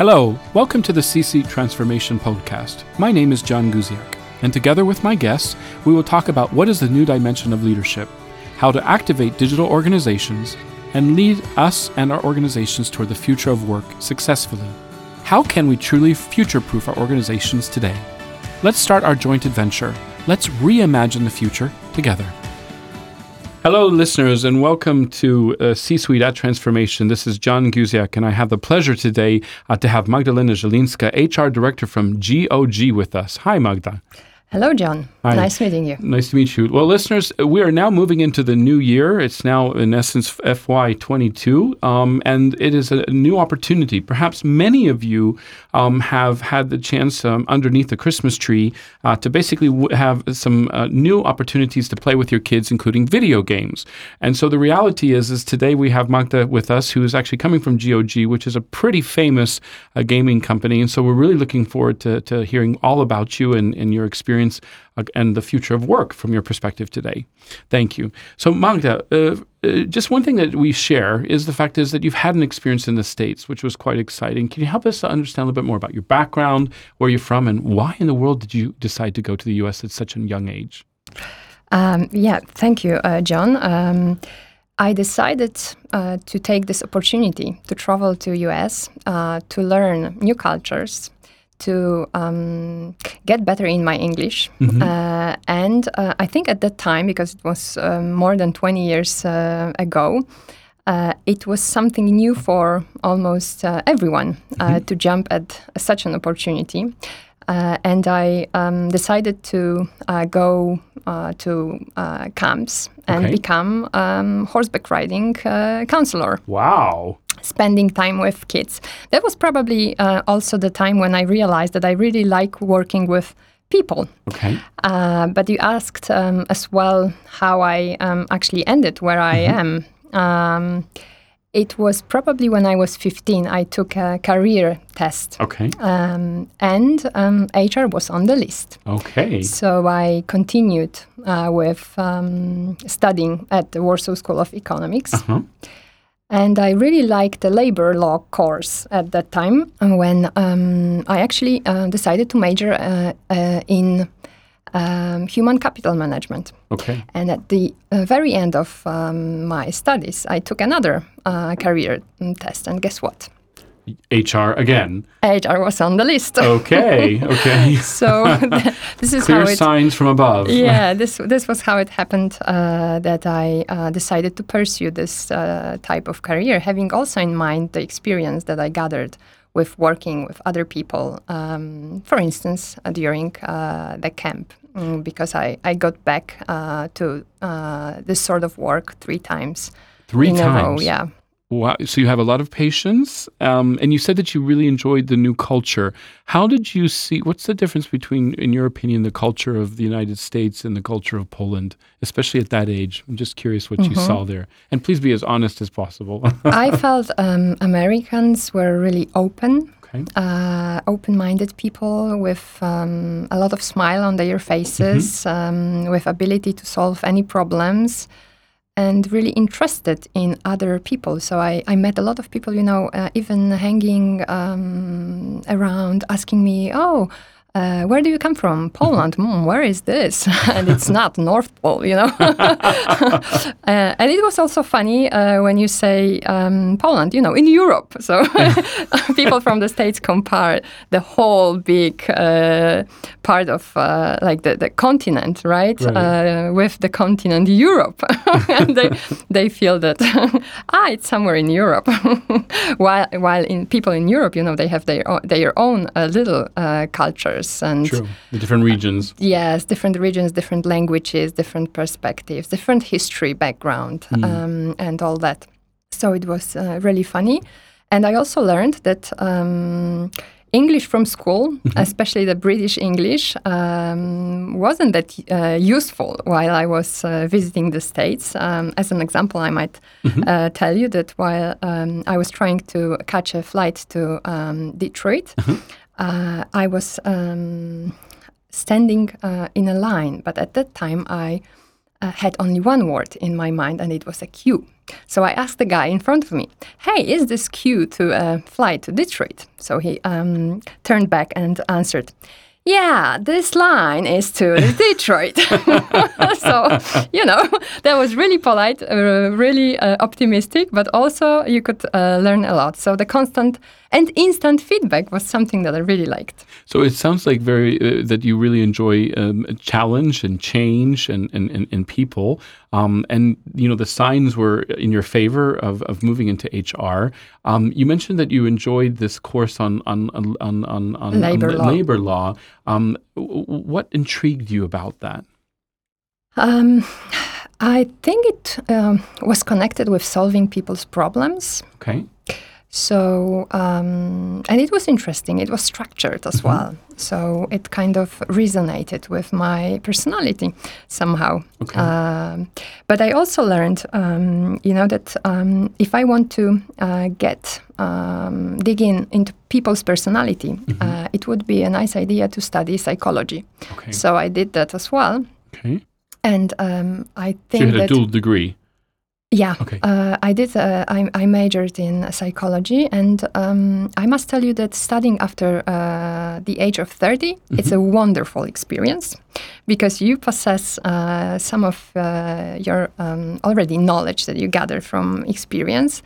Hello, welcome to the C Transformation Podcast. My name is John Guziak, and together with my guests, we will talk about what is the new dimension of leadership, how to activate digital organizations, and lead us and our organizations toward the future of work successfully. How can we truly future proof our organizations today? Let's start our joint adventure. Let's reimagine the future together. Hello, listeners, and welcome to uh, C Suite at Transformation. This is John Guziak, and I have the pleasure today uh, to have Magdalena Zielińska, HR Director from GOG, with us. Hi, Magda. Hello, John. Hi. Nice meeting you. Nice to meet you. Well, listeners, we are now moving into the new year. It's now, in essence, FY22, um, and it is a new opportunity. Perhaps many of you um, have had the chance um, underneath the Christmas tree uh, to basically w- have some uh, new opportunities to play with your kids, including video games. And so the reality is, is today we have Magda with us, who is actually coming from GOG, which is a pretty famous uh, gaming company. And so we're really looking forward to, to hearing all about you and, and your experience and the future of work from your perspective today. Thank you. So, Magda, uh, uh, just one thing that we share is the fact is that you've had an experience in the States, which was quite exciting. Can you help us to understand a little bit more about your background, where you're from, and why in the world did you decide to go to the U.S. at such a young age? Um, yeah, thank you, uh, John. Um, I decided uh, to take this opportunity to travel to US uh, to learn new cultures, to um, get better in my English. Mm-hmm. Uh, and uh, I think at that time, because it was um, more than 20 years uh, ago, uh, it was something new for almost uh, everyone uh, mm-hmm. to jump at such an opportunity. And I um, decided to go to camps and okay. become um, horseback riding counselor. Wow spending time with kids. That was probably uh, also the time when I realized that I really like working with people. Okay. Uh, but you asked um, as well how I um, actually ended where I mm-hmm. am. It was probably when I was 15. I took a career test. Okay. Um, and HR um, was on the list. Okay. So I continued uh, with um, studying at the Warsaw School of Economics. Uh-huh. And I really liked the labor law course at that time when um, I actually uh, decided to major uh, uh, in um, human capital management. Okay. And at the uh, very end of um, my studies, I took another uh, career mm, test. And guess what? HR again. HR was on the list. Okay, okay. so this is clear how it, signs from above. yeah, this this was how it happened uh, that I uh, decided to pursue this uh, type of career, having also in mind the experience that I gathered with working with other people. Um, for instance, uh, during uh, the camp, because I I got back uh, to this sort of work three times. Three times. Row, yeah. Wow. So you have a lot of patience, um, and you said that you really enjoyed the new culture. How did you see? What's the difference between, in your opinion, the culture of the United States and the culture of Poland, especially at that age? I'm just curious what mm-hmm. you saw there, and please be as honest as possible. I felt um, Americans were really open. Okay. Uh, open-minded people with um, a lot of smile on their faces, mm-hmm. Um, with ability to solve any problems and really interested in other people. So I, I met a lot of people, you know, uh, even hanging um, around asking me, oh, uh, where do you come from? Poland. Mm, where is this? and it's not North Pole, you know. uh, and it was also funny uh, when you say um, Poland, you know, in Europe. So people from the States compare the whole big uh, part of uh, like the, the continent, right, right. Uh, with the continent Europe. and they, they feel that, ah, it's somewhere in Europe. while while in people in Europe, you know, they have their own, their own little culture and True. the different regions. Yes, different regions, different languages, different perspectives, different history background, mm. um, and all that. So it was uh, really funny, and I also learned that. Um, English from school, mm-hmm. especially the British English, um, wasn't that uh, useful while I was uh, visiting the States. Um, as an example, I might mm-hmm. uh, tell you that while um, I was trying to catch a flight to um, Detroit, mm-hmm uh, I was um, standing uh, in a line, but at that time I uh, had only one word in my mind, and it was a queue. So I asked the guy in front of me, "Hey, is this queue to uh, fly to Detroit?" So he um, turned back and answered, yeah, this line is to Detroit. so, you know, that was really polite, uh, really uh, optimistic, but also you could uh, learn a lot. So the constant and instant feedback was something that I really liked. So it sounds like very uh, that you really enjoy um, challenge and change and and, and, and people. Um, and you know the signs were in your favor of, of moving into HR. Um, you mentioned that you enjoyed this course on on on on, on labor on law. Labor law. Um, what intrigued you about that? Um, I think it um, was connected with solving people's problems. Okay. So, um, and it was interesting. It was structured as mm-hmm. well. So it kind of resonated with my personality somehow. Okay. Um, but I also learned, um, you know, that um, if I want to uh, get um, dig in into people's personality, mm-hmm. uh, it would be a nice idea to study psychology. Okay. So I did that as well. Okay. And um, I think so you had that a dual degree. Yeah, okay. uh, I did. Uh, I, I, majored in psychology, and um, I must tell you that studying after uh, the age of 30 mm-hmm. it's a wonderful experience because you possess uh, some of uh, your um, already knowledge that you gather from experience,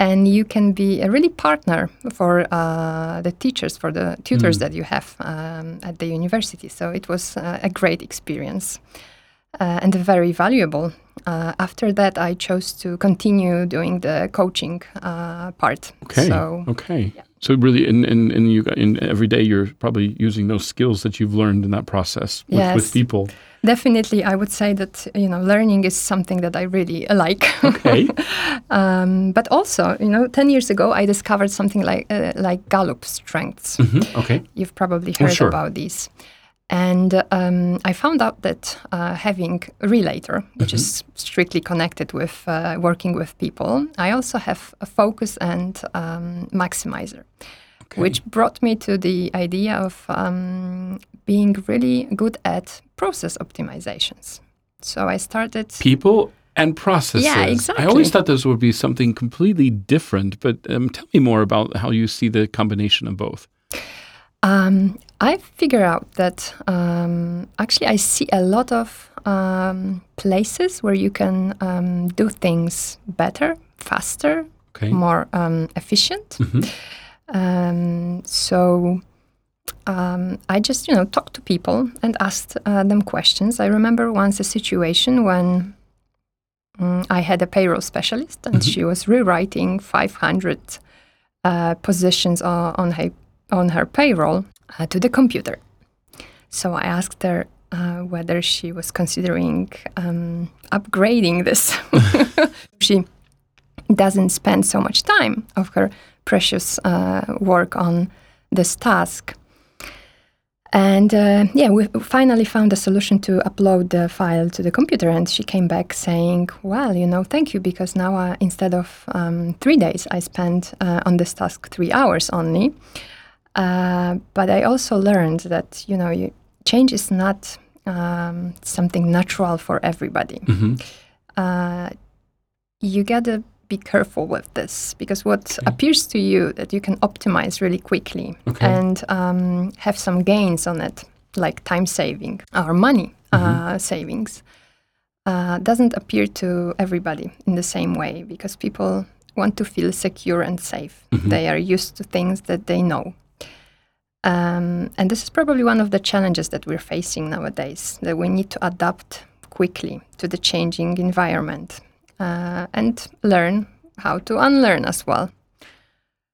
and you can be a really partner for uh, the teachers, for the tutors mm. that you have um, at the university. So it was a great experience and very valuable uh, after that, I chose to continue doing the coaching uh, part. Okay. So, okay. Yeah. So really, in, in, in you in every day, you're probably using those skills that you've learned in that process with, yes. with people. Definitely, I would say that you know learning is something that I really like. Okay. um, but also, you know, ten years ago, I discovered something like uh, like Gallup strengths. Mm-hmm. Okay. You've probably heard oh, sure. about these. And um, I found out that uh, having a relator, which mm-hmm. is strictly connected with uh, working with people, I also have a focus and um, maximizer, okay. which brought me to the idea of um, being really good at process optimizations. So I started. People and processes. Yeah, exactly. I always thought those would be something completely different, but um, tell me more about how you see the combination of both. Um, I figure out that um, actually I see a lot of um, places where you can um, do things better, faster, okay. more um, efficient. Mm-hmm. Um, so I just you know talked to people and asked uh, them questions. I remember once a situation when um, I had a payroll specialist and mm-hmm. she was rewriting 500 uh, positions on, on her on her payroll uh, to the computer. So I asked her uh, whether she was considering um, upgrading this. she doesn't spend so much time of her precious uh, work on this task. And uh, yeah, we finally found a solution to upload the file to the computer. And she came back saying, Well, you know, thank you, because now uh, instead of um, three days, I spent uh, on this task three hours only. Uh, but I also learned that you know you, change is not um, something natural for everybody. Mm-hmm. Uh, you gotta be careful with this because what okay. appears to you that you can optimize really quickly okay. and um, have some gains on it, like time saving or money uh, mm-hmm. uh, savings, uh, doesn't appear to everybody in the same way because people want to feel secure and safe. Mm-hmm. They are used to things that they know. Um, and this is probably one of the challenges that we're facing nowadays that we need to adapt quickly to the changing environment uh, and learn how to unlearn as well.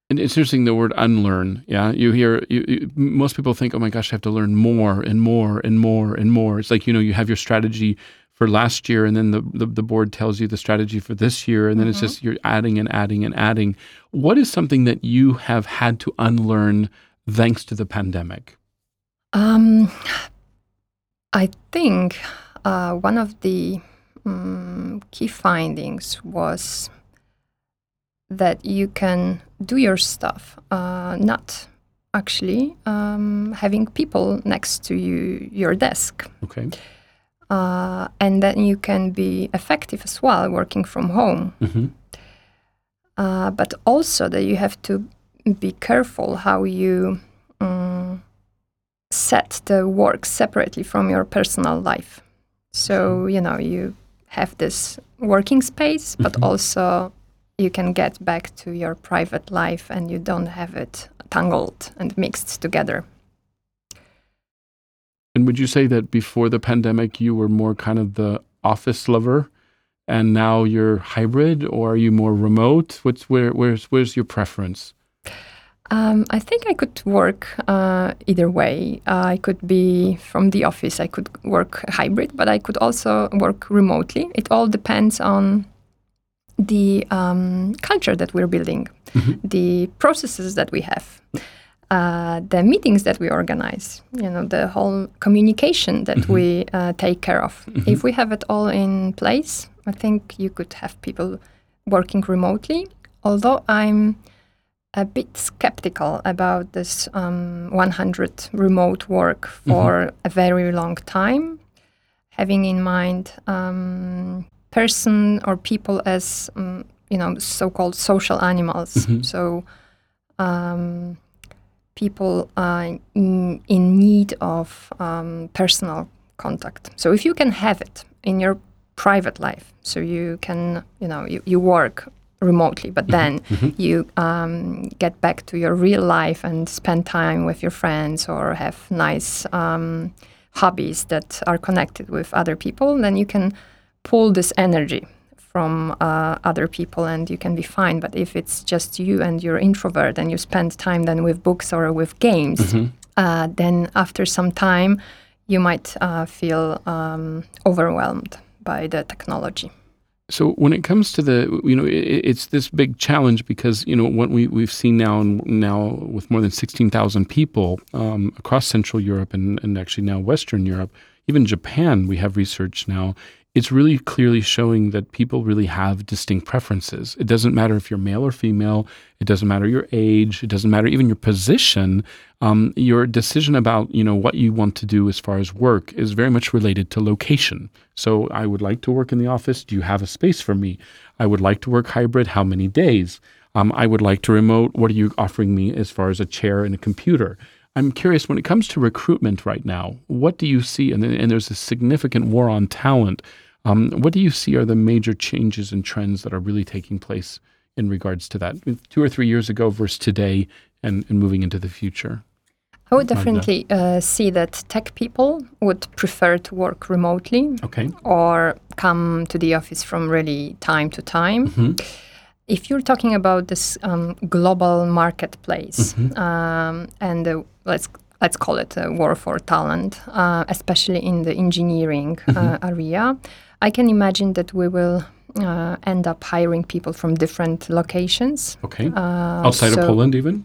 And it's interesting the word unlearn. Yeah, you hear you, you, most people think, "Oh my gosh, I have to learn more and more and more and more." It's like you know you have your strategy for last year, and then the the, the board tells you the strategy for this year, and then mm-hmm. it's just you're adding and adding and adding. What is something that you have had to unlearn thanks to the pandemic? Um, I think uh, one of the um, key findings was that you can do your stuff, uh, not actually um, having people next to you, your desk. Okay. uh, and then you can be effective as well working from home. hmm Uh, but also that you have to be careful how you um, set the work separately from your personal life. So, you know, you have this working space, but Mhm. also you can get back to your private life and you don't have it tangled and mixed together. And would you say that before the pandemic, you were more kind of the office lover, and now you're hybrid, or are you more remote? What's where? Where's where's your preference? Um, I think I could work uh, either way. Uh, I could be from the office, I could work hybrid, but I could also work remotely. It all depends on the um, culture that we're building, Mhm. the processes that we have, uh, the meetings that we organize, you know, the whole communication that Mhm. we uh, take care of. Mhm. If we have it all in place, I think you could have people working remotely. Although I'm a bit skeptical about this um, 100 remote work for a very long time, having in mind um, person or people as um, you know so-called social animals. Mhm. So um, people uh, in, in need of um, personal contact. So if you can have it in your private life, so you can you know you, you work remotely, but then Mhm. you um, get back to your real life and spend time with your friends or have nice um, hobbies that are connected with other people, then you can pull this energy from uh, other people and you can be fine. But if it's just you and you're introvert and you spend time then with books or with games, Mhm. uh, then after some time you might uh, feel um, overwhelmed by the technology. So when it comes to the, you know, it, it's this big challenge because you know what we we've seen now now with more than sixteen thousand people um, across Central Europe and and actually now Western Europe, even Japan, we have research now. It's really clearly showing that people really have distinct preferences. It doesn't matter if you're male or female. It doesn't matter your age. It doesn't matter even your position. Um, your decision about you know what you want to do as far as work is very much related to location. So I would like to work in the office. Do you have a space for me? I would like to work hybrid. How many days? Um, I would like to remote. What are you offering me as far as a chair and a computer? I'm curious when it comes to recruitment right now. What do you see? And, and there's a significant war on talent. Um, what do you see are the major changes and trends that are really taking place in regards to that, two or three years ago versus today, and, and moving into the future? I would definitely uh, see that tech people would prefer to work remotely Okay. or come to the office from really time to time. Mhm. If you're talking about this um, global marketplace Mhm. um, and uh, let's let's call it a war for talent, uh, especially in the engineering uh, Mhm. area, I can imagine that we will uh, end up hiring people from different locations. Okay. Uh, Outside so- of Poland, even?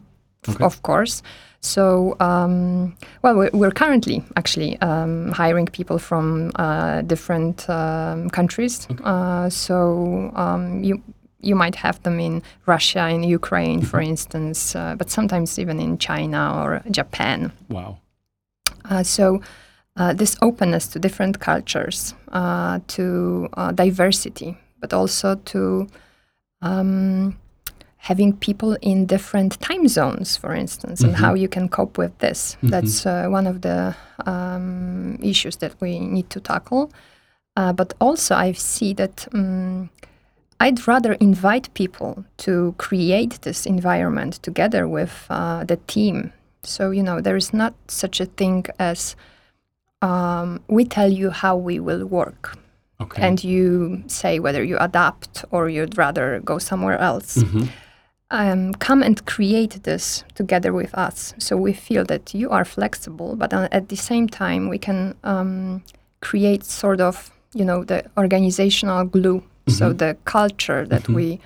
Okay. of course. So, um, well, we're, we're currently actually um, hiring people from uh, different um, countries. Uh, so um, you you might have them in Russia, in Ukraine, for instance, uh, but sometimes even in China or Japan. Wow. Uh, so, uh, this openness to different cultures, uh, to uh, diversity, but also to um, having people in different time zones, for instance, and Mhm. how you can cope with this. Mhm. That's uh, one of the um, issues that we need to tackle. Uh, but also, I see that. Um, I'd rather invite people to create this environment together with uh, the team. So, you know, there is not such a thing as um, we tell you how we will work, Okay. and you say whether you adapt or you'd rather go somewhere else. Mhm. Um, come and create this together with us. So we feel that you are flexible, but uh, at the same time, we can um, create sort of, you know, the organizational glue. So Mhm. the culture that Mhm. we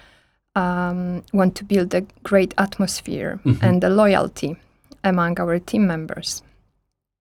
um, want to build a great atmosphere Mhm. and the loyalty among our team members,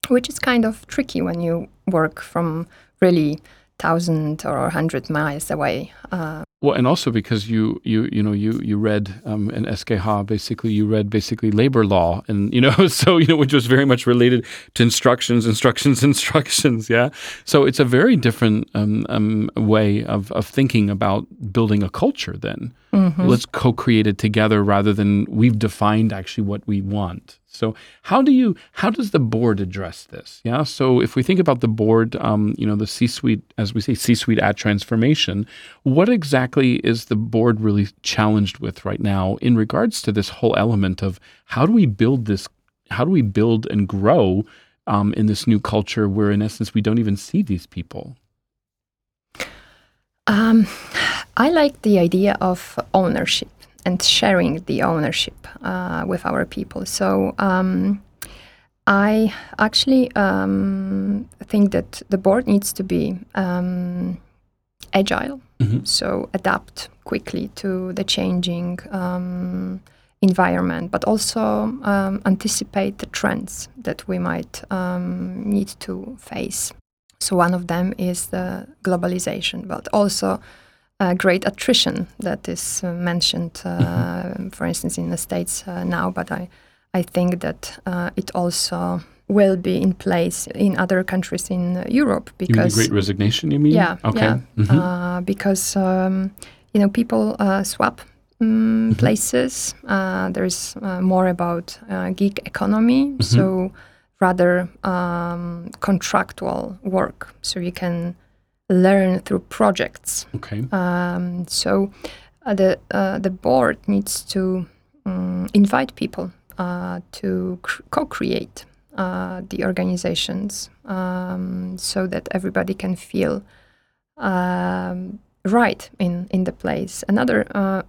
which is kind of tricky when you work from really thousand or hundred miles away. Uh, Well, and also because you you you know you you read um, in SGH basically you read basically labor law and you know so you know which was very much related to instructions instructions instructions yeah? So it's a very different um, um, way of of thinking about building a culture then. Mm-hmm. let's co-create it together rather than we've defined actually what we want so how do you how does the board address this? Yeah. So if we think about the board, um, you know, the C-suite, as we say, C-suite at transformation, what exactly is the board really challenged with right now in regards to this whole element of how do we build this? How do we build and grow um, in this new culture where, in essence, we don't even see these people? Um, I like the idea of ownership and sharing the ownership uh, with our people. So um, I actually um, think that the board needs to be um, agile, mm-hmm. so adapt quickly to the changing um, environment, but also um, anticipate the trends that we might um, need to face. So one of them is the globalization, but also uh, great attrition that is uh, mentioned, uh, mm-hmm. for instance, in the States uh, now, but I, I think that uh, it also will be in place in other countries in Europe because you mean the Great Resignation. You mean? Yeah. Okay. Yeah. Mm-hmm. because um, you know people swap um, mm-hmm. places. there is more about gig economy, mm-hmm. so rather um, contractual work. So you can learn through projects. Okay. Um, so uh, the uh, the board needs to um, invite people uh, to cr- co-create uh, the organizations um, so that everybody can feel um, right in in the place. Another uh,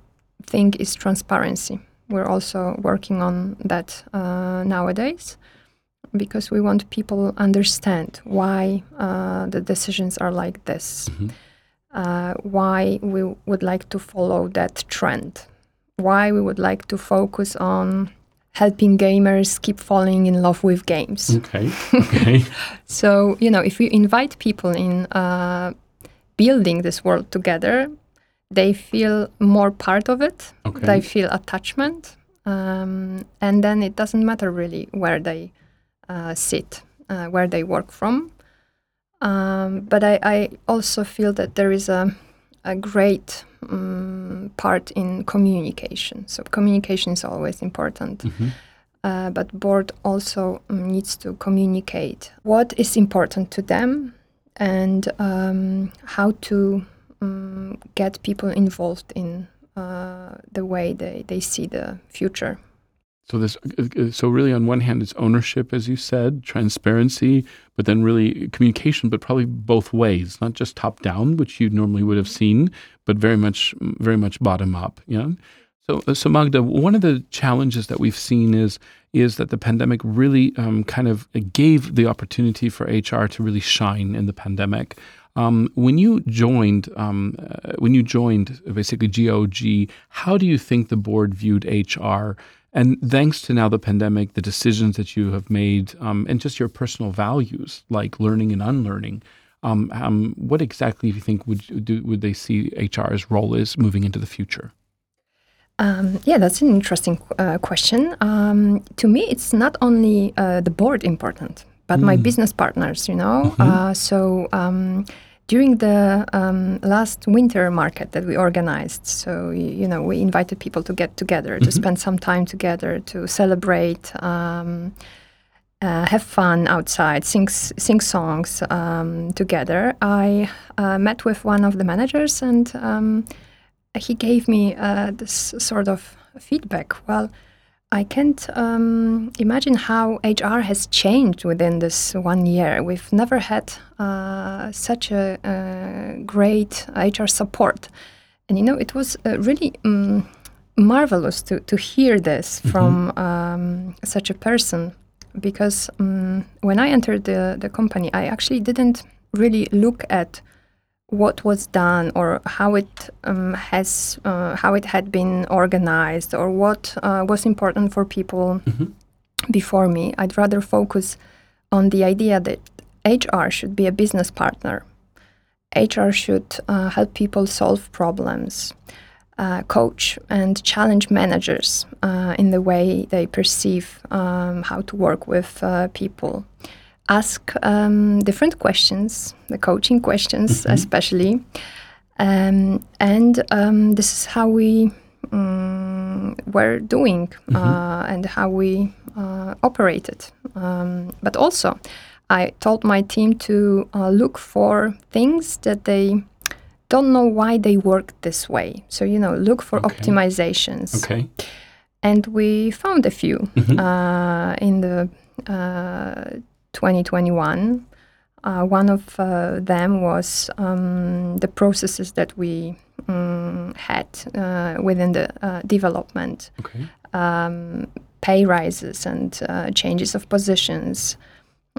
thing is transparency. We're also working on that uh, nowadays because we want people understand why uh, the decisions are like this, mm-hmm. uh, why we would like to follow that trend, why we would like to focus on helping gamers keep falling in love with games. Okay. Okay. so you know, if we invite people in uh, building this world together, they feel more part of it. Okay. They feel attachment. Um, and then it doesn't matter really where they sit, uh, where they work from. Um, but I, I, also feel that there is a, a great um, part in communication. So communication is always important. Mm-hmm. Uh, but board also um, needs to communicate what is important to them and um, how to um, get people involved in uh, the way they, they see the future so this, uh, so really, on one hand, it's ownership, as you said, transparency, but then really communication, but probably both ways, not just top down, which you normally would have seen, but very much, very much bottom up. Yeah. So, uh, so Magda, one of the challenges that we've seen is is that the pandemic really um, kind of gave the opportunity for HR to really shine in the pandemic. Um, when you joined, um, uh, when you joined basically GOG, how do you think the board viewed HR? And thanks to now the pandemic, the decisions that you have made, um, and just your personal values like learning and unlearning, um, um, what exactly do you think would do, would they see HR's role is moving into the future? Um, yeah, that's an interesting uh, question. Um, to me, it's not only uh, the board important, but mm. my business partners. You know, mm-hmm. uh, so um, during the um, last winter market that we organized, so you know we invited people to get together to mm-hmm. spend some time together to celebrate, um, uh, have fun outside, sing sing songs um, together. I uh, met with one of the managers and um, he gave me uh, this sort of feedback. Well I can't um, imagine how HR has changed within this one year. We've never had uh, such a, a, great HR support. And you know, it was uh, really um, marvelous to, to hear this mm-hmm. from um, such a person because um, when I entered the, the company, I actually didn't really look at what was done or how it um, has uh, how it had been organized or what uh, was important for people mm-hmm. before me i'd rather focus on the idea that hr should be a business partner HR should uh, help people solve problems, uh, coach and challenge managers uh, in the way they perceive um, how to work with uh, people. Ask um, different questions, the coaching questions Mhm. especially. Um, and um, this is how we um, were doing Mhm. uh, and how we uh, operated. Um, but also, I told my team to uh, look for things that they don't know why they work this way. So, you know, look for Okay. optimizations. Okay. And we found a few Mhm. uh, in the uh, 2021. Uh, one of uh, them was um, the processes that we um, had uh, within the uh, development Okay. um, pay rises and uh, changes of positions,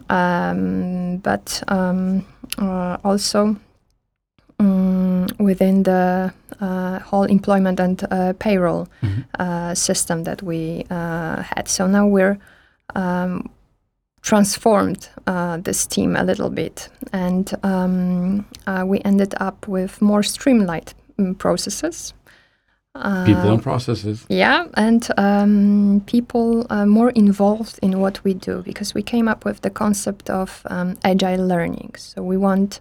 um, but um, uh, also um, within the uh, whole employment and uh, payroll Mhm. uh, system that we uh, had. So now we're um, transformed uh, this team a little bit, and um, uh, we ended up with more streamlined mm, processes. People Uh, and processes. yeah, and um, people are more involved in what we do because we came up with the concept of um, agile learning. So we want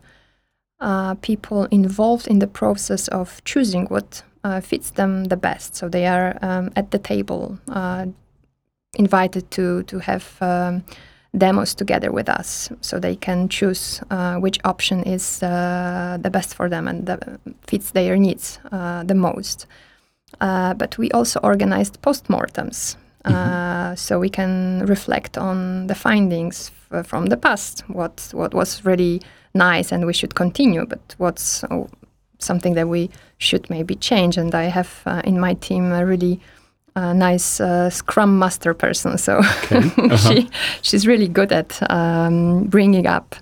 uh, people involved in the process of choosing what uh, fits them the best. So they are um, at the table, uh, invited to to have um, demos together with us, so they can choose uh, which option is uh, the best for them and the, fits their needs uh, the most. Uh, but we also organized postmortems. Uh, so we can reflect on the findings f- from the past, what what was really nice and we should continue, but what's oh, something that we should maybe change. And I have uh, in my team a really uh, nice uh, Scrum Master person, so Okay. Uh-huh. she she's really good at um, bringing up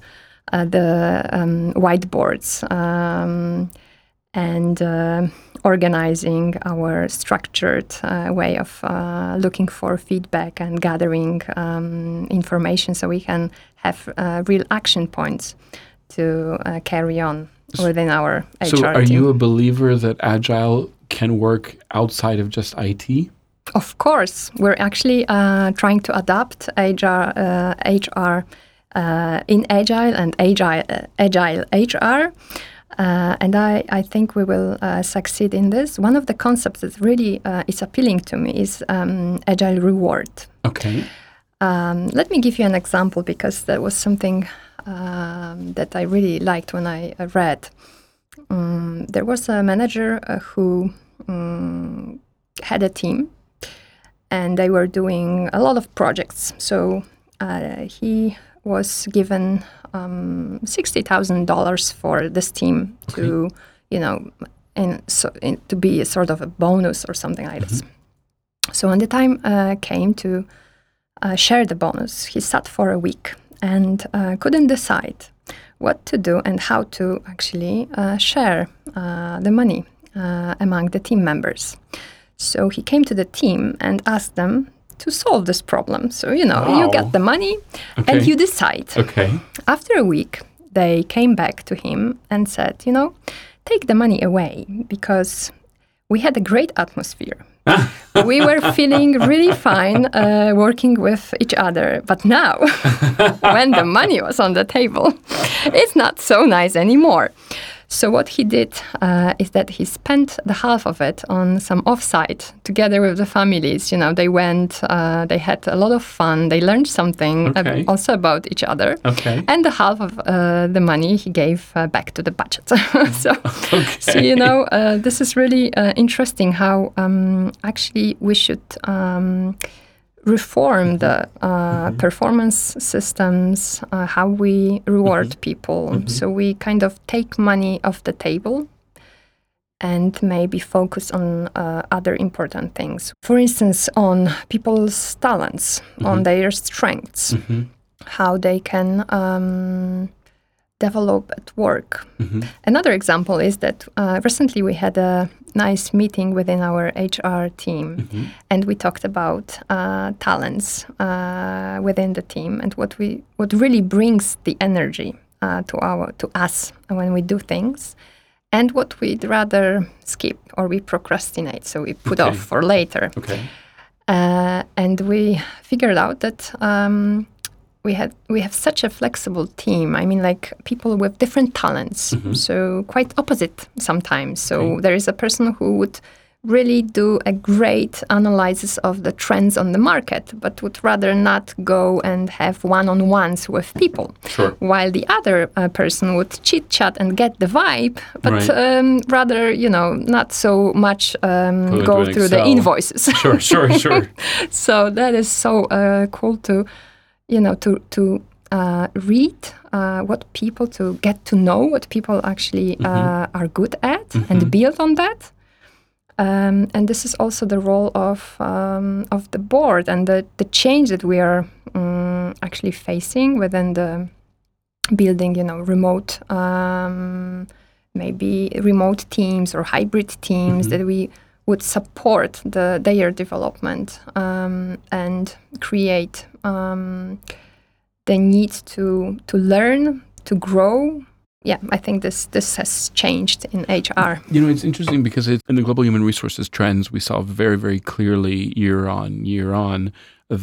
uh, the um, whiteboards um, and uh, organizing our structured uh, way of uh, looking for feedback and gathering um, information so we can have uh, real action points to uh, carry on within our HR So, are team. you a believer that agile can work outside of just IT? Of course, we're actually uh, trying to adapt HR, uh, HR uh, in agile and agile, uh, agile HR. Uh, and I, I think we will uh, succeed in this. One of the concepts that really uh, is appealing to me is um, agile reward. Okay. Um, let me give you an example because that was something um, that I really liked when I uh, read. Um, there was a manager uh, who um, had a team and they were doing a lot of projects. So uh, he was given um, $60,000 for this team to, you know, in, so, in, to be a sort of a bonus or something like this. So when the time uh, came to uh, share the bonus. He sat for a week and uh, couldn't decide what to do and how to actually uh, share uh, the money uh, among the team members. So he came to the team and asked them to solve this problem. So, you know, you get the money Okay. and you decide. Okay. After a week, they came back to him and said, you know, take the money away because we had a great atmosphere. we were feeling really fine uh, working with each other. But now, when the money was on the table, it's not so nice anymore. So what he did uh, is that he spent the half of it on some offsite together with the families. You know, they went, uh, they had a lot of fun, they learned something ab- also about each other. Okay. And the half of uh, the money he gave uh, back to the budget. so, Okay. so, you know, uh, this is really uh, interesting how um, actually we should um, reform the uh, performance systems, uh, how we reward people. So we kind of take money off the table and maybe focus on uh, other important things. For instance, on people's talents, on their strengths Mhm. how they can um, develop at work. Mhm. Another example is that uh, recently we had a nice meeting within our HR team, Mhm. and we talked about uh, talents uh, within the team and what we what really brings the energy uh, to our to us when we do things, and what we'd rather skip or we procrastinate, so we put Okay. off for later. Okay. Uh, and we figured out that um, we had we have such a flexible team. I mean, like people with different talents, so quite opposite sometimes. So Okay. there is a person who would really do a great analysis of the trends on the market, but would rather not go and have one-on-ones with people. Sure. While the other uh, person would chit chat and get the vibe, but Right. um, rather, you know, not so much um, Go go into an through the invoices. Sure. Sure. Sure. so that is so uh, cool to you know to to uh, read uh, what people to get to know what people actually uh, are good at and build on that. Um, and this is also the role of um, of the board and the, the change that we are um, actually facing within the building you know remote um, maybe remote teams or hybrid teams that we would support the their development um, and create um, the need to to learn to grow yeah i think this this has changed in hr You know, it's interesting because in the global human resources trends, we saw very, very clearly year on year on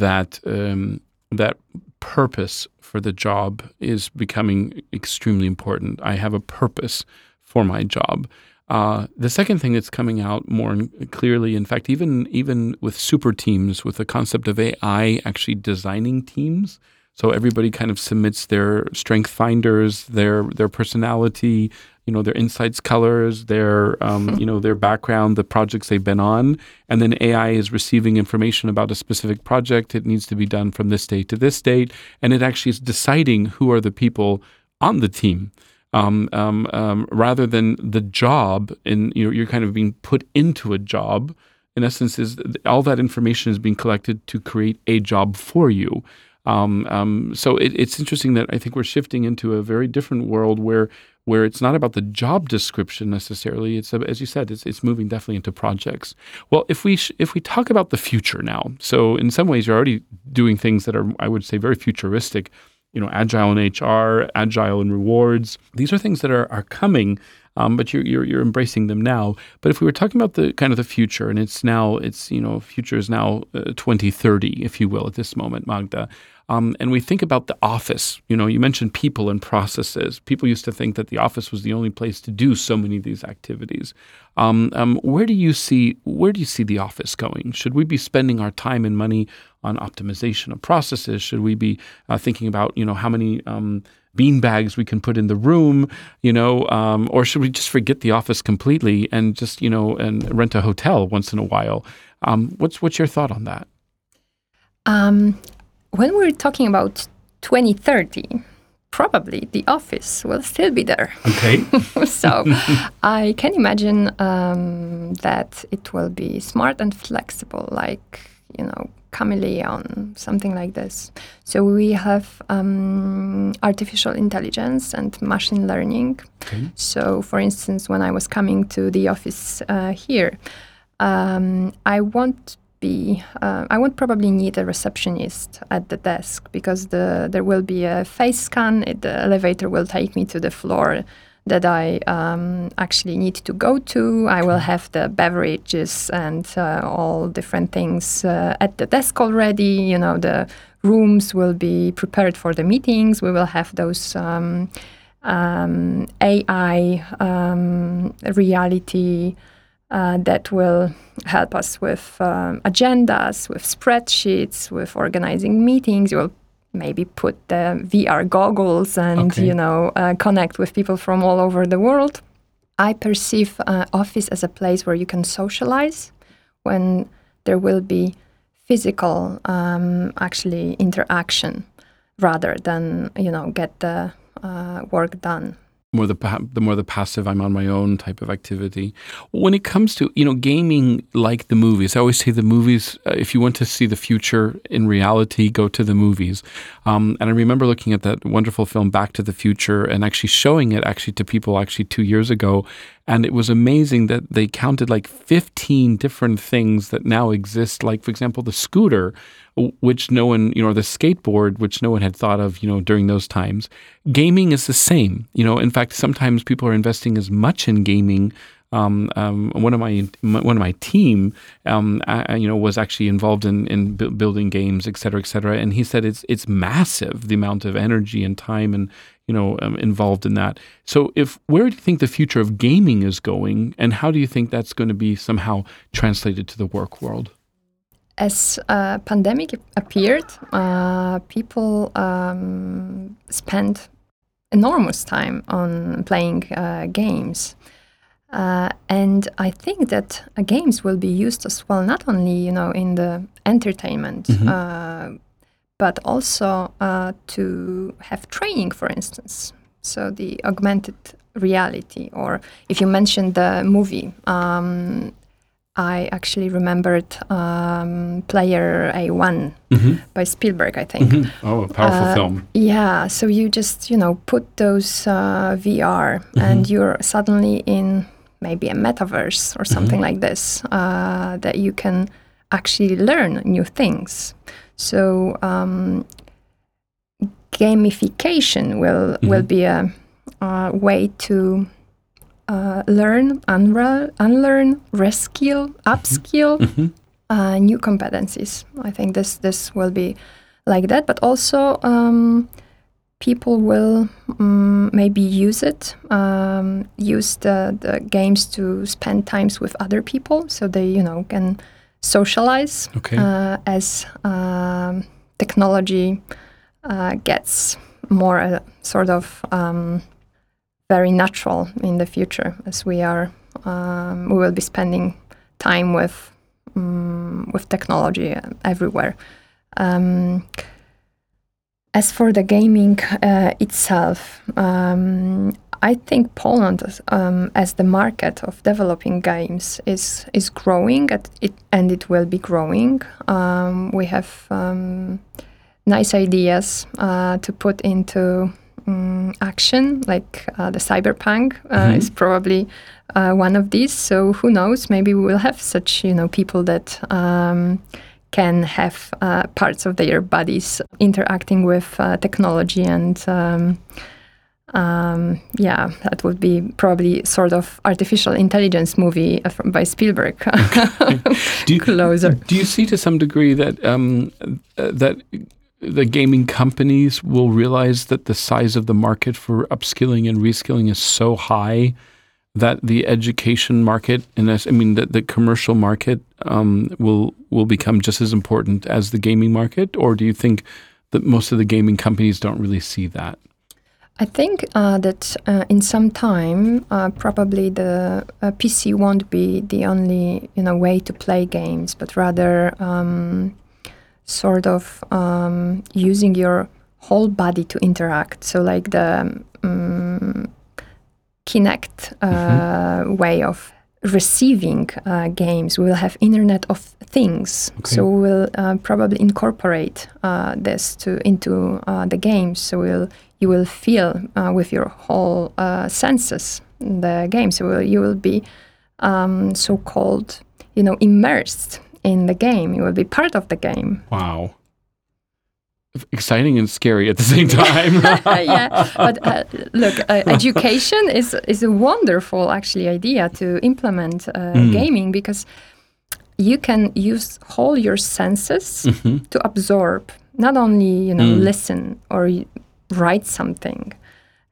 that um, that purpose for the job is becoming extremely important. I have a purpose for my job. Uh, the second thing that's coming out more clearly, in fact, even even with super teams, with the concept of AI actually designing teams. So everybody kind of submits their strength finders, their their personality, you know, their insights, colors, their um, you know their background, the projects they've been on, and then AI is receiving information about a specific project. It needs to be done from this date to this date, and it actually is deciding who are the people on the team. Um, um, um, rather than the job, and you know, you're kind of being put into a job. In essence, is all that information is being collected to create a job for you. Um, um, so it, it's interesting that I think we're shifting into a very different world where where it's not about the job description necessarily. It's as you said, it's, it's moving definitely into projects. Well, if we sh- if we talk about the future now, so in some ways you're already doing things that are I would say very futuristic. You know, agile in HR, agile in rewards. These are things that are are coming. Um, but you're, you're you're embracing them now. But if we were talking about the kind of the future, and it's now it's you know future is now uh, 2030, if you will, at this moment, Magda. Um, and we think about the office. You know, you mentioned people and processes. People used to think that the office was the only place to do so many of these activities. Um, um, where do you see where do you see the office going? Should we be spending our time and money on optimization of processes? Should we be uh, thinking about you know how many um, bean bags we can put in the room, you know, um, or should we just forget the office completely and just you know and rent a hotel once in a while? Um, what's what's your thought on that? um, when we're talking about 2030 probably the office will still be there Okay. so I can imagine um, that it will be smart and flexible, like you know, chameleon, something like this. So we have um, artificial intelligence and machine learning. Okay. So, for instance, when I was coming to the office uh, here, um, I won't be, uh, I won't probably need a receptionist at the desk because the there will be a face scan. It, the elevator will take me to the floor that I um, actually need to go to. I will have the beverages and uh, all different things uh, at the desk already. You know, the rooms will be prepared for the meetings. We will have those. Um, um, AI um, reality uh, that will help us with um, agendas, with spreadsheets, with organizing meetings. You will maybe put the VR goggles and Okay. you know uh, connect with people from all over the world. I perceive uh, office as a place where you can socialize when there will be physical um, actually interaction rather than you know get the uh, work done more the the more the passive I'm on my own type of activity. When it comes to you know gaming, like the movies, I always say the movies. Uh, if you want to see the future in reality, go to the movies. Um, and I remember looking at that wonderful film Back to the Future and actually showing it actually to people actually two years ago, and it was amazing that they counted like 15 different things that now exist. Like, for example, the scooter, which no one, you know, the skateboard, which no one had thought of, you know, during those times. Gaming is the same. You know, in fact, sometimes people are investing as much in gaming um, um, one of my one of my team, um, I, you know, was actually involved in in bu- building games, et cetera, et cetera. And he said it's it's massive the amount of energy and time and you know um, involved in that. So, if where do you think the future of gaming is going, and how do you think that's going to be somehow translated to the work world? As a pandemic appeared, uh, people um, spent enormous time on playing uh, games. Uh, and I think that uh, games will be used as well, not only you know in the entertainment, mm-hmm. uh, but also uh, to have training, for instance. So the augmented reality, or if you mentioned the movie, um, I actually remembered um, Player One mm-hmm. by Spielberg, I think. Mm-hmm. Oh, a powerful uh, film. Yeah, so you just, you know, put those uh, VR mm-hmm. and you're suddenly in maybe a metaverse or something mm-hmm. like this uh, that you can actually learn new things. So um, gamification will mm-hmm. will be a, a way to uh, learn, unlearn, unlearn, reskill, mm-hmm. upskill mm-hmm. uh, new competencies. I think this this will be like that, but also. Um, people will um, maybe use it, um, use the, the games to spend times with other people, so they you know can socialize okay. uh, as um, technology uh, gets more uh, sort of um, very natural in the future, as we are um, we will be spending time with um, with technology everywhere. As for the gaming uh, itself, um, I think Poland, um, as the market of developing games, is is growing, it, and it will be growing. Um, we have um, nice ideas uh, to put into um, action, like uh, the cyberpunk uh, mm-hmm. is probably uh, one of these. So who knows? Maybe we will have such you know people that um, can have uh, parts of their bodies interacting with uh, technology and um, um, yeah, that would be probably sort of artificial intelligence movie by Spielberg. do you, Closer. Do you see to some degree that um, uh, that the gaming companies will realize that the size of the market for upskilling and reskilling is so high that the education market and I mean that the commercial market um, will will become just as important as the gaming market, or do you think that most of the gaming companies don't really see that? I think uh, that uh, in some time, uh, probably the uh, PC won't be the only you know way to play games, but rather um, sort of um, using your whole body to interact. So like the um, Kinect uh, mm-hmm. way of receiving uh, games. We will have Internet of Things, okay. so we'll uh, probably incorporate uh, this to into uh, the games. So we'll you will feel uh, with your whole senses the game. So you will be um, so-called, you know, immersed in the game. You will be part of the game. Wow exciting and scary at the same time. yeah, but uh, look, uh, education is is a wonderful actually idea to implement uh, mm. gaming because you can use all your senses mm-hmm. to absorb, not only you know mm. listen or write something.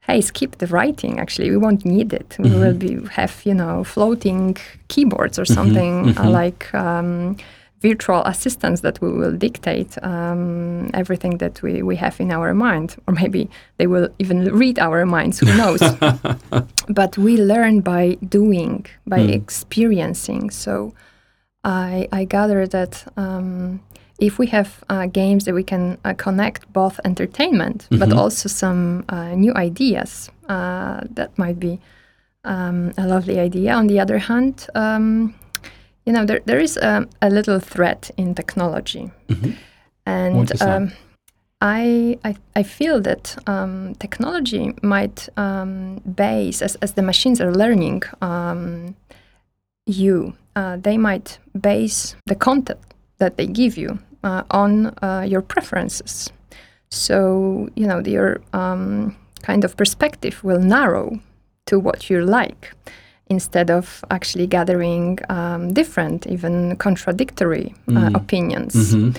Hey, skip the writing. Actually, we won't need it. We mm-hmm. will be have you know floating keyboards or mm-hmm. something mm-hmm. like. Um, virtual assistants that we will dictate um, everything that we, we have in our mind, or maybe they will even read our minds, who knows? but we learn by doing, by mm. experiencing. So I, I gather that um, if we have uh, games that we can uh, connect both entertainment, mm-hmm. but also some uh, new ideas, uh, that might be um, a lovely idea. On the other hand, um, you know, there, there is a, a little threat in technology. Mm-hmm. And um, I, I, I feel that um, technology might um, base, as, as the machines are learning um, you, uh, they might base the content that they give you uh, on uh, your preferences. So, you know, your um, kind of perspective will narrow to what you like instead of actually gathering um, different, even contradictory uh, mm. opinions. Mm-hmm.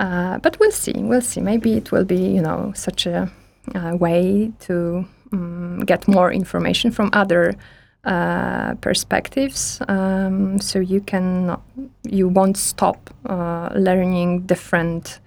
Uh, but we'll see. We'll see. Maybe it will be, you know, such a, a way to um, get more information from other uh, perspectives. Um, so you can, you won't stop uh, learning different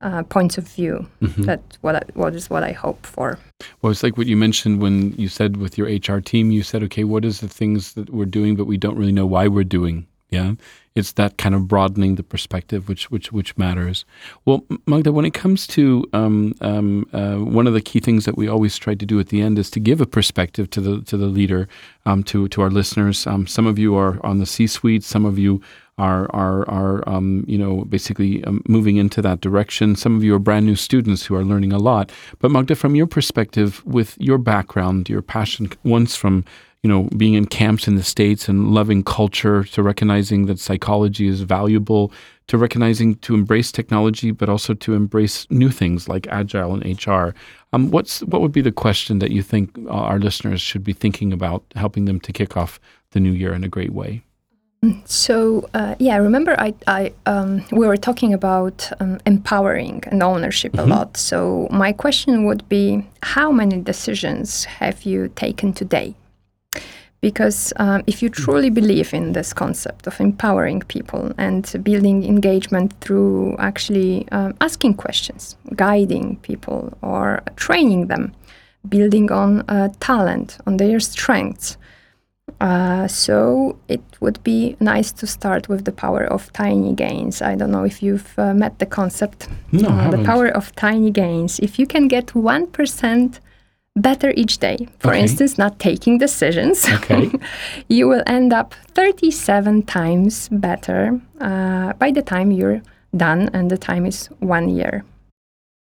uh, points of view. Mm-hmm. That what I, what is what I hope for. Well, it's like what you mentioned when you said with your HR team. You said, okay, what is the things that we're doing, but we don't really know why we're doing yeah, it's that kind of broadening the perspective which which which matters. Well, Magda, when it comes to um, um, uh, one of the key things that we always try to do at the end is to give a perspective to the to the leader, um, to to our listeners. Um, some of you are on the C-suite. Some of you are are are um, you know basically um, moving into that direction. Some of you are brand new students who are learning a lot. But Magda, from your perspective, with your background, your passion once from you know, being in camps in the States and loving culture, to recognizing that psychology is valuable, to recognizing to embrace technology, but also to embrace new things like agile and HR. Um, what's what would be the question that you think our listeners should be thinking about, helping them to kick off the new year in a great way? So uh, yeah, remember I, I um, we were talking about um, empowering and ownership mm-hmm. a lot. So my question would be, how many decisions have you taken today? Because um, if you truly believe in this concept of empowering people and building engagement through actually um, asking questions, guiding people, or training them, building on uh, talent, on their strengths, uh, so it would be nice to start with the power of tiny gains. I don't know if you've uh, met the concept. No, uh, the power of tiny gains. If you can get one percent better each day. For okay. instance, not taking decisions. Okay. you will end up 37 times better uh, by the time you're done, and the time is one year.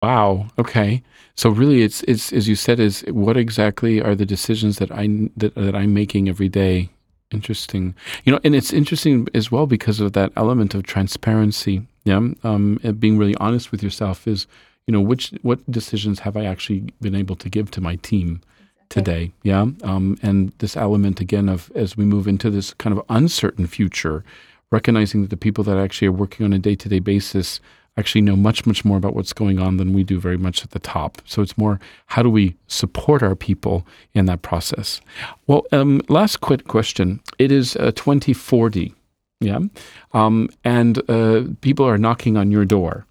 Wow. Okay. So really, it's it's as you said, is what exactly are the decisions that I that, that I'm making every day? Interesting. You know, and it's interesting as well because of that element of transparency. Yeah. Um, being really honest with yourself is you know, which what decisions have I actually been able to give to my team today? Yeah, um, and this element again of as we move into this kind of uncertain future, recognizing that the people that actually are working on a day to day basis actually know much much more about what's going on than we do very much at the top. So it's more how do we support our people in that process? Well, um, last quick question. It is uh, 2040. Yeah, um, and uh, people are knocking on your door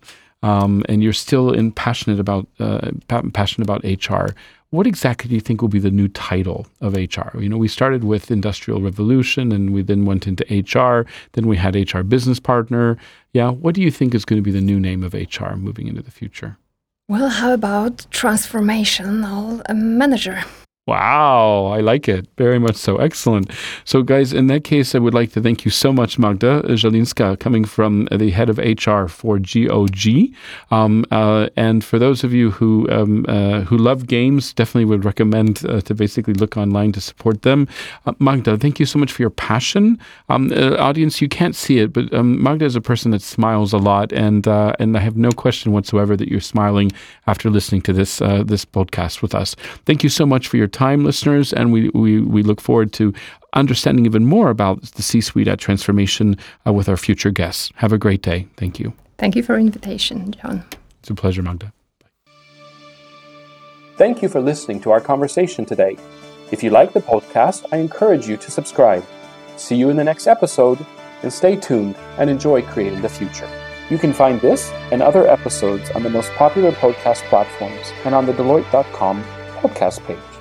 um, and you're still in passionate about uh, passionate about HR, what exactly do you think will be the new title of HR? You know, we started with Industrial Revolution, and we then went into HR. Then we had HR Business Partner. Yeah, what do you think is going to be the new name of HR moving into the future? Well, how about transformational manager? Wow, I like it very much so. Excellent. So, guys, in that case, I would like to thank you so much, Magda Zielińska, coming from the head of HR for GOG. Um, uh, and for those of you who um, uh, who love games, definitely would recommend uh, to basically look online to support them. Uh, Magda, thank you so much for your passion. Um, uh, audience, you can't see it, but um, Magda is a person that smiles a lot, and uh, and I have no question whatsoever that you're smiling after listening to this this podcast with us. Thank you so much for your time, listeners, and we, we, we look forward to understanding even more about the C suite at Transformation uh, with our future guests. Have a great day. Thank you. Thank you for invitation, John. It's a pleasure, Magda. Thank you for listening to our conversation today. If you like the podcast, I encourage you to subscribe. See you in the next episode, and stay tuned and enjoy creating the future. You can find this and other episodes on the most popular podcast platforms and on the Deloitte.com podcast page.